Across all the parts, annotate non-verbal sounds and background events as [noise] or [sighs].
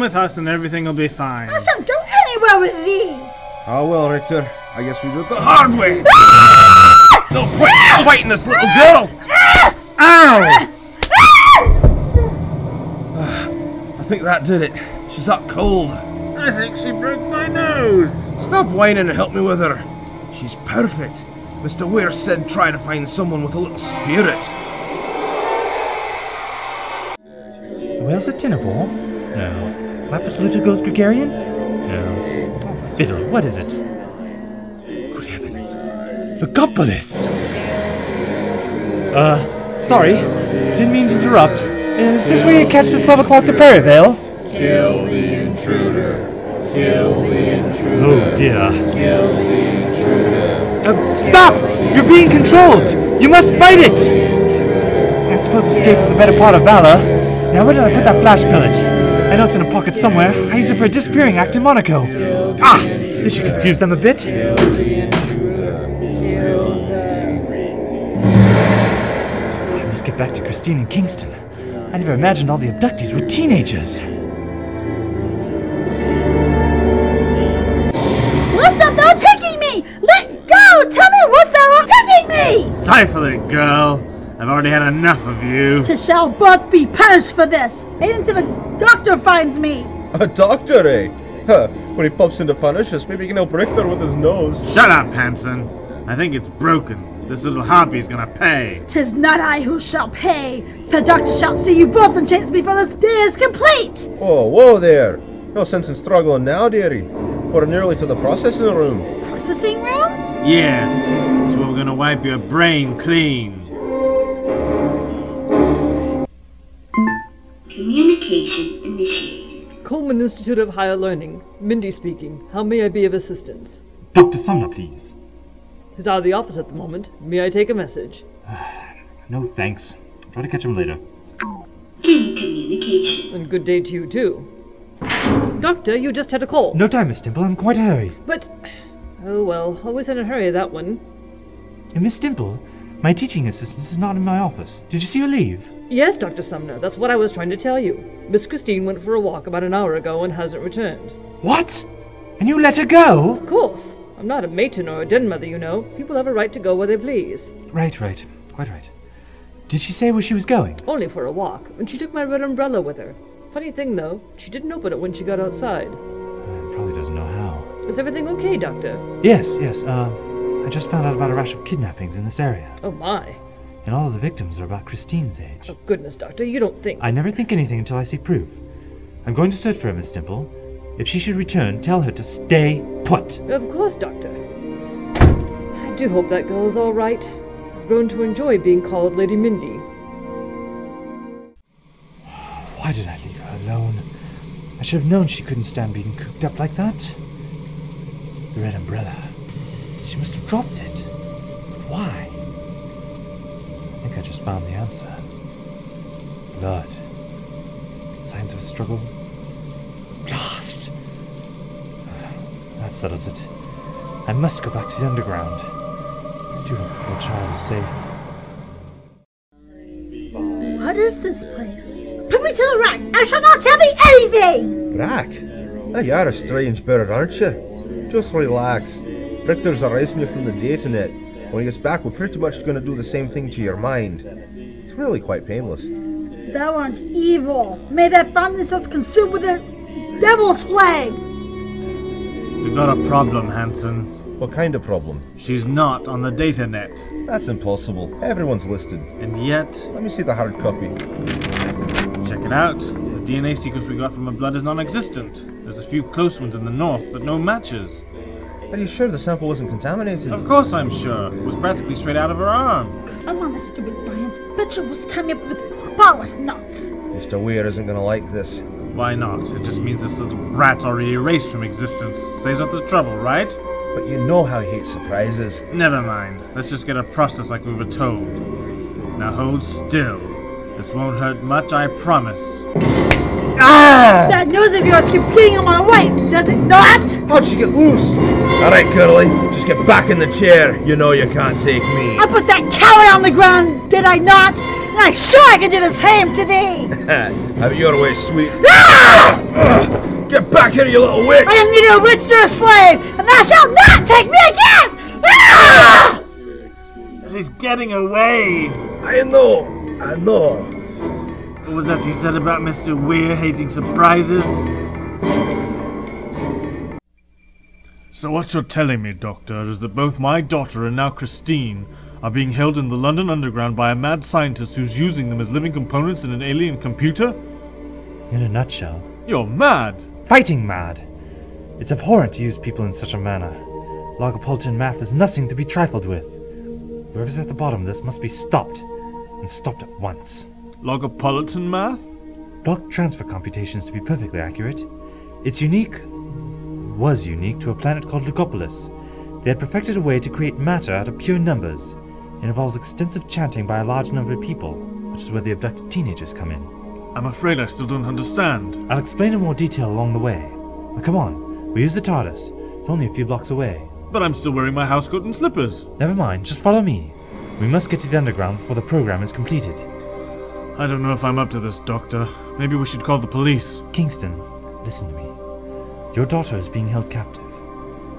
want. Come with us and everything will be fine. I shan't go anywhere with thee. Oh well, Richter. I guess we do it the ah! hard way. no point fighting this little ah! girl. Ow! I think that did it. She's up cold. I think she broke my nose. Stop whining and help me with her. She's perfect. Mr. Weir said try to find someone with a little spirit. Whale's a Tinnaball? No. Lapis Lutigos Gregarian? No. Oh, fiddle, what is it? Good heavens. Logopolis! Uh, sorry. Didn't mean to interrupt. Is this where you catch the 12 o'clock to Perryvale? Kill the intruder. Kill the intruder. Oh dear. Kill the intruder. Uh, stop! You're being controlled! You must fight it! I suppose escape is the better part of valor. Now, where did I put that flash pellet? I know it's in a pocket somewhere. I used it for a disappearing act in Monaco. Ah! This should confuse them a bit. I must get back to Christine in Kingston. I never imagined all the abductees were teenagers. What's that thou taking me? Let go! Tell me what's thou taking me? Stifle it, girl. I've already had enough of you. To shall both be punished for this. Wait until the doctor finds me. A doctor, eh? Huh. When he pops in to punish us, maybe he can help Richter with his nose. Shut up, Hanson. I think it's broken. This little harpy's gonna pay. Tis not I who shall pay. The doctor shall see you both and chase me this the stairs complete. Oh, whoa there. No sense in struggling now, dearie. We're nearly to the processing room. Processing room? Yes, It's where we're gonna wipe your brain clean. Initiated. Coleman Institute of Higher Learning. Mindy speaking. How may I be of assistance? Dr. Sumner, please. He's out of the office at the moment. May I take a message? [sighs] No thanks. Try to catch him later. In communication. And good day to you, too. Doctor, you just had a call. No time, Miss Dimple. I'm quite a hurry. But. Oh well, always in a hurry, that one. Miss Dimple, my teaching assistant is not in my office. Did you see her leave? Yes, Dr. Sumner, that's what I was trying to tell you. Miss Christine went for a walk about an hour ago and hasn't returned. What? And you let her go? Of course. I'm not a matron or a den mother, you know. People have a right to go where they please. Right, right. Quite right. Did she say where she was going? Only for a walk, and she took my red umbrella with her. Funny thing, though, she didn't open it when she got outside. Uh, probably doesn't know how. Is everything okay, Doctor? Yes, yes. Uh, I just found out about a rash of kidnappings in this area. Oh my. And all of the victims are about Christine's age. Oh goodness, Doctor, you don't think. I never think anything until I see proof. I'm going to search for her, Miss Dimple. If she should return, tell her to stay put. Of course, Doctor. I do hope that girl is all right. I've grown to enjoy being called Lady Mindy. Why did I leave her alone? I should have known she couldn't stand being cooped up like that. The red umbrella. She must have dropped it. But why? I think I just found the answer. Blood. Signs of a struggle. Blast! That settles it. I must go back to the underground. I do hope the poor child is safe. What is this place? Put me to the rack. I shall not tell thee anything. Rack? Oh, you're a strange bird, aren't you? Just relax. Richter's erasing you from the data net. When he gets back, we're pretty much going to do the same thing to your mind. It's really quite painless. Thou art evil. May thy family cells consumed with the devil's plague. We've got a problem, Hanson. What kind of problem? She's not on the data net. That's impossible. Everyone's listed. And yet, Let me see the hard copy. check it out. The DNA sequence we got from her blood is non existent. There's a few close ones in the north, but no matches. Are you sure the sample wasn't contaminated? Of course I'm sure. It was practically straight out of her arm. Come on, that stupid Bryant. Bet you was tie me up with powers nuts. Mr. Weir isn't going to like this. Why not? It just means this little brat's already erased from existence. Saves up the trouble, right? But you know how he hates surprises. Never mind. Let's just get a process like we were told. Now hold still. This won't hurt much, I promise. That nose of yours keeps getting on my way, does it not? How'd she get loose? All right, Curly, just get back in the chair. You know you can't take me. I put that coward on the ground, did I not? and I'm sure I can do the same to thee! [laughs] Have it your way, sweet. Ah! Get back here, you little witch! I am neither a witch nor a slave, and thou shalt not take me again! Ah! She's getting away! I know, I know. What was that you said about Mr. Weir hating surprises? So what you're telling me, Doctor, is that both my daughter and now Christine are being held in the London Underground by a mad scientist who's using them as living components in an alien computer? In a nutshell, You're mad! fighting mad. It's abhorrent to use people in such a manner. Logopolitan math is nothing to be trifled with. Whoever's at the bottom of this must be stopped, and stopped at once. Logopolitan math? Block transfer computations, to be perfectly accurate. It's unique, was unique to a planet called Logopolis. They had perfected a way to create matter out of pure numbers. It involves extensive chanting by a large number of people, which is where the abducted teenagers come in. I'm afraid I still don't understand. I'll explain in more detail along the way. Now come on, we use the TARDIS. It's only a few blocks away. But I'm still wearing my housecoat and slippers. Never mind, just follow me. We must get to the underground before the program is completed. I don't know if I'm up to this, Doctor. Maybe we should call the police. Kingston, listen to me. Your daughter is being held captive.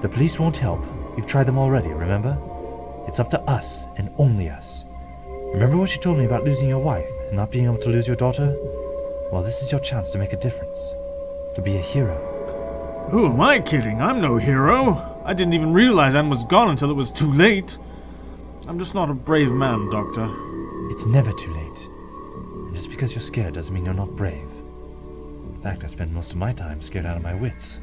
The police won't help. You've tried them already, remember? It's up to us, and only us. Remember what you told me about losing your wife and not being able to lose your daughter? Well, this is your chance to make a difference. To be a hero. Who am I kidding? I'm no hero. I didn't even realize Anne was gone until it was too late. I'm just not a brave man, Doctor. It's never too late. Just because you're scared doesn't mean you're not brave. In fact, I spend most of my time scared out of my wits.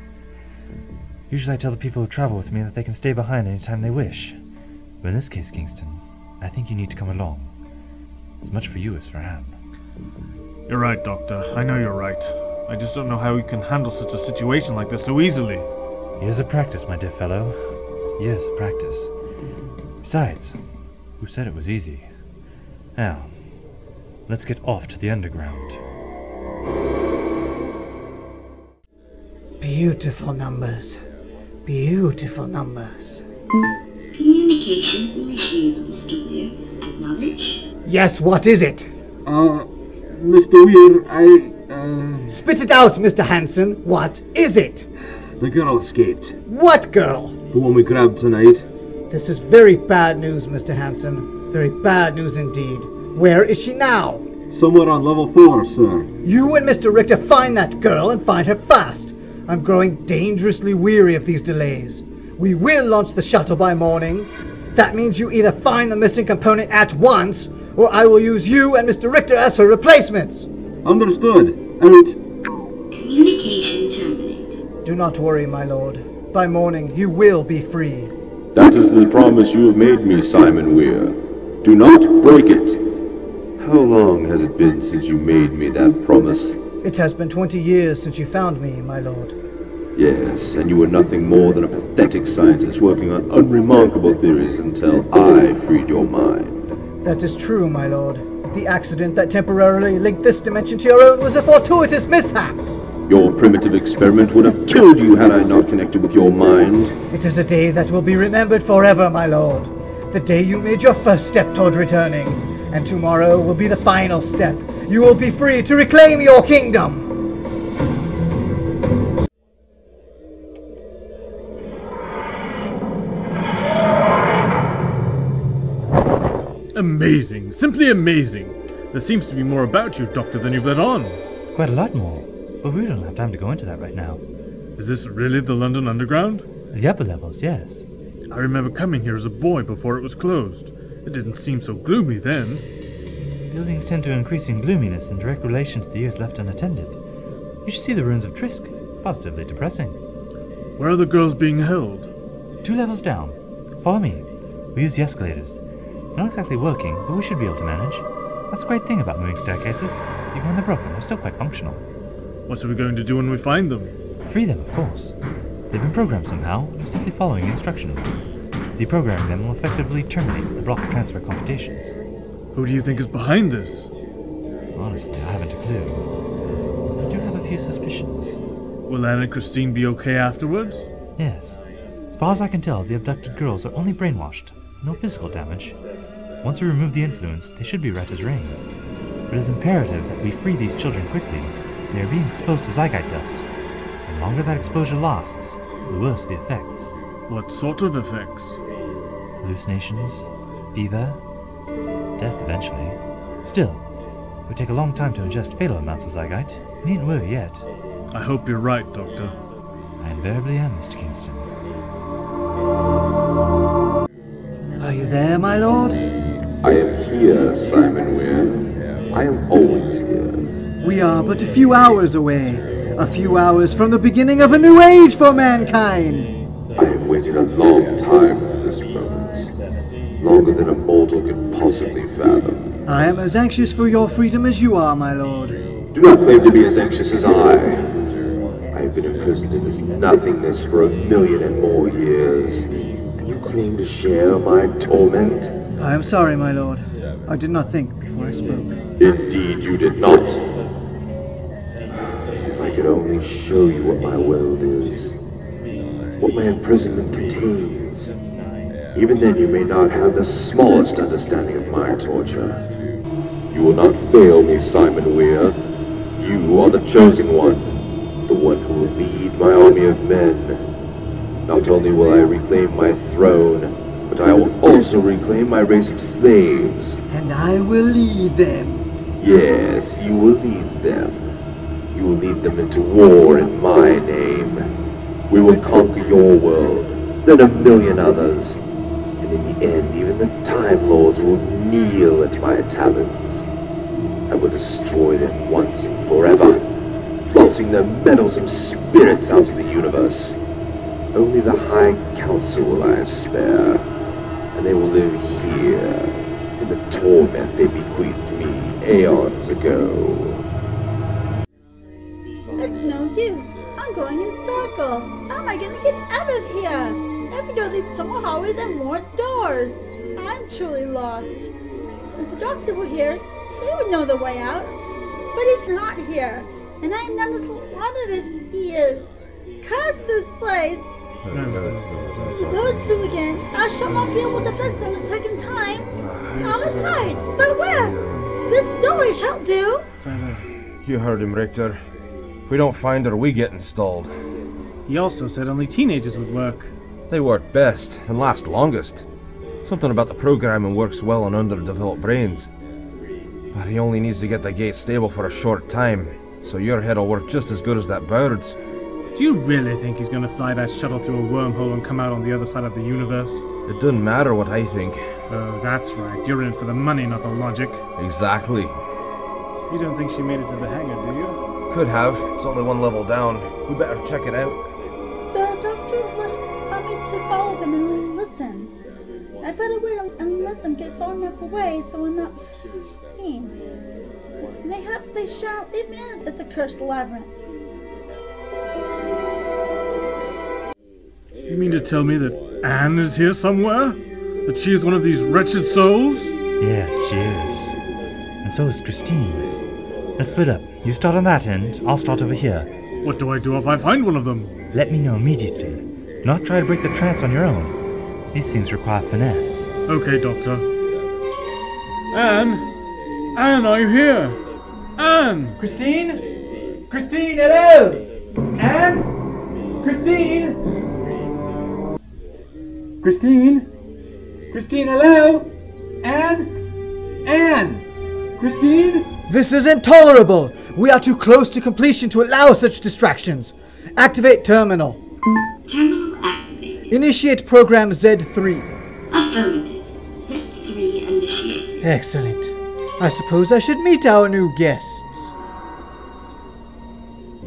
Usually I tell the people who travel with me that they can stay behind any time they wish. But in this case, Kingston, I think you need to come along. As much for you as for Anne. You're right, Doctor. I know you're right. I just don't know how we can handle such a situation like this so easily. Years of practice, my dear fellow. Years of practice. Besides, who said it was easy? Now, let's get off to the underground. Beautiful numbers. Beautiful numbers. Communication initiated, Mr. Weir. Acknowledge. Yes, what is it? Uh, Mr. Weir, I, uh, Spit it out, Mr. Hanson. What is it? the girl escaped. What girl? The one we grabbed tonight. This is very bad news, Mr. Hanson. Very bad news indeed. Where is she now? Somewhere on level four, sir. You and Mr. Richter find that girl and find her fast. I'm growing dangerously weary of these delays. We will launch the shuttle by morning. That means you either find the missing component at once, or I will use you and Mr. Richter as her replacements. Understood. Out. Communication terminated. Do not worry, my lord. By morning, you will be free. That is the promise you have made me, Simon Weir. Do not break it. How long has it been since you made me that promise? It has been twenty years since you found me, my lord. Yes, and you were nothing more than a pathetic scientist working on unremarkable theories until I freed your mind. That is true, my lord. The accident that temporarily linked this dimension to your own was a fortuitous mishap. Your primitive experiment would have killed you had I not connected with your mind. It is a day that will be remembered forever, my lord. The day you made your first step toward returning. And tomorrow will be the final step. You will be free to reclaim your kingdom. Amazing. Simply amazing. There seems to be more about you, Doctor, than you've let on. Quite a lot more. But we don't have time to go into that right now. Is this really the London Underground? The upper levels, yes. I remember coming here as a boy before it was closed. It didn't seem so gloomy then. Buildings tend to increase in gloominess in direct relation to the years left unattended. You should see the ruins of Trisk. Positively depressing. Where are the girls being held? Two levels down. Follow me. We use the escalators. Not exactly working, but we should be able to manage. That's the great thing about moving staircases. Even when they're broken, they're still quite functional. What are we going to do when we find them? Free them, of course. They've been programmed somehow, and are simply following instructions. Deprogramming them will effectively terminate the block transfer computations. Who do you think is behind this? Honestly, I haven't a clue. I do have a few suspicions. Will Anne and Christine be okay afterwards? Yes. As far as I can tell, the abducted girls are only brainwashed. No physical damage. Once we remove the influence, they should be right as rain. But it is imperative that we free these children quickly. They are being exposed to Zygite dust. The longer that exposure lasts, the worse the effects. What sort of effects? Hallucinations, fever, death eventually. Still, it would take a long time to ingest fatal amounts of Zygite. You needn't worry yet. I hope you're right, Doctor. I invariably am, Mr. Kingston. Are you there, my lord? I am here, Simon Weir. I am always here. We are but a few hours away. A few hours from the beginning of a new age for mankind. I have waited a long time for this moment. Longer than a mortal could possibly fathom. I am as anxious for your freedom as you are, my lord. Do not claim to be as anxious as I. I have been imprisoned in this nothingness for a million and more years. And you claim to share my torment? I am sorry, my lord. I did not think before I spoke. Indeed, you did not. If I could only show you what my world is, what my imprisonment contains, even then you may not have the smallest understanding of my torture. You will not fail me, Simon Weir. You are the chosen one, the one who will lead my army of men. Not only will I reclaim my throne, but I will also reclaim my race of slaves. And I will lead them. Yes, you will lead them. You will lead them into war in my name. We will conquer your world, then a million others. In the end, even the Time Lords will kneel at my talons. I will destroy them once and forever, blotting their meddlesome spirits out of the universe. Only the High Council will I spare, and they will live here in the torment they bequeathed me aeons ago. It's no use. I'm going in circles. How am I going to get out of here? Every door leads to more hallways and more doors. I'm truly lost. If the doctor were here, he would know the way out. But he's not here. And I'm not as what as he is. Curse this place. Those two again. I shall not be able to face them a second time. I must hide. But where? This doorway shall do. You heard him, Richter. If we don't find her, we get installed. He also said only teenagers would work. They work best and last longest. Something about the programming works well on underdeveloped brains. But he only needs to get the gate stable for a short time, so your head'll work just as good as that bird's. Do you really think he's gonna fly that shuttle through a wormhole and come out on the other side of the universe? It doesn't matter what I think. Oh, that's right. You're in for the money, not the logic. Exactly. You don't think she made it to the hangar, do you? Could have. It's only one level down. We better check it out. Better wait and let them get far enough away so I'm not seen. Mayhaps they shall leave me in this accursed labyrinth. You mean to tell me that Anne is here somewhere? That she is one of these wretched souls? Yes, she is. And so is Christine. Let's split up. You start on that end, I'll start over here. What do I do if I find one of them? Let me know immediately. Do not try to break the trance on your own. These things require finesse. Okay, Doctor. Anne? Anne, are you here? Anne! Christine? Christine, hello! Anne? Christine? Christine? Christine, hello? Anne? Anne? Christine? This is intolerable! We are too close to completion to allow such distractions. Activate terminal. Terminal activated. Initiate program Z3. Affirmative. Z3 initiated. Excellent. I suppose I should meet our new guests.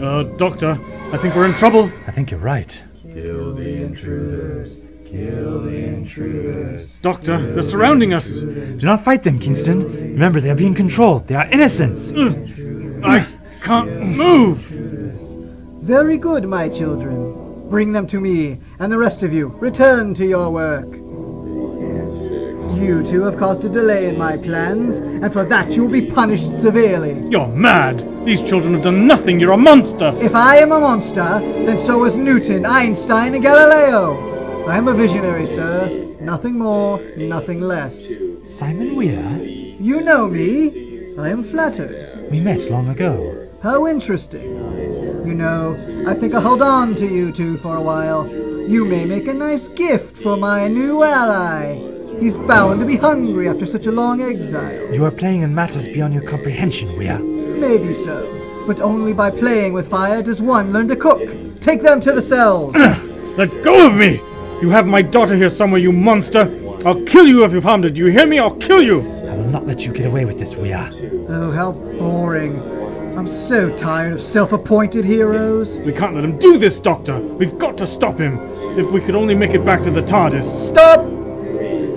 Uh, Doctor, I think we're in trouble. I think you're right. Kill the intruders. Kill the intruders. Doctor, they're surrounding us. Do not fight them, Kingston. Remember, they are being controlled. They are innocents. I can't move. Very good, my children. Bring them to me, and the rest of you, return to your work. You two have caused a delay in my plans, and for that you will be punished severely. You're mad. These children have done nothing. You're a monster. If I am a monster, then so is Newton, Einstein, and Galileo. I am a visionary, sir, Nothing more, nothing less. Simon Weir? You know me. I am flattered. We met long ago. How interesting. You know, I think I'll hold on to you two for a while. You may make a nice gift for my new ally. He's bound to be hungry after such a long exile. You are playing in matters beyond your comprehension, Weir. Maybe so. But only by playing with fire does one learn to cook. Take them to the cells. [clears throat] Let go of me! You have my daughter here somewhere, you monster! I'll kill you if you've harmed her. Do you hear me? I'll kill you! I will not let you get away with this, Weir. Oh, how boring. I'm so tired of self appointed heroes. We can't let him do this, Doctor. We've got to stop him. If we could only make it back to the TARDIS. Stop!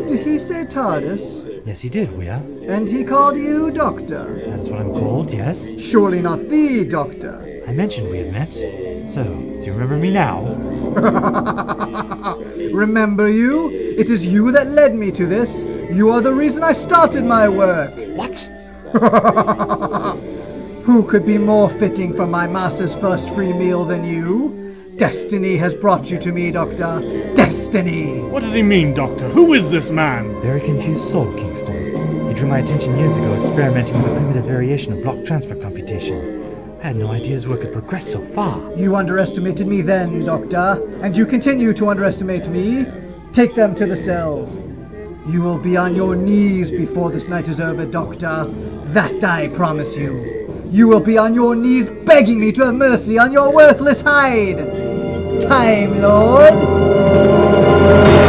Did he say TARDIS? Yes, he did, Weir. And he called you Doctor? That's what I'm called, yes. Surely not the Doctor. I mentioned we had met. So, do you remember me now? [laughs] Remember you? It is you that led me to this. You are the reason I started my work. What? [laughs] Who could be more fitting for my master's first free meal than you? Destiny has brought you to me, Doctor. Destiny! What does he mean, Doctor? Who is this man? Very confused soul, Kingston. He drew my attention years ago experimenting with a primitive variation of block transfer computation. I had no idea his work had progressed so far. You underestimated me then, Doctor, and you continue to underestimate me. Take them to the cells. You will be on your knees before this night is over, Doctor. That I promise you. You will be on your knees begging me to have mercy on your worthless hide. Time Lord!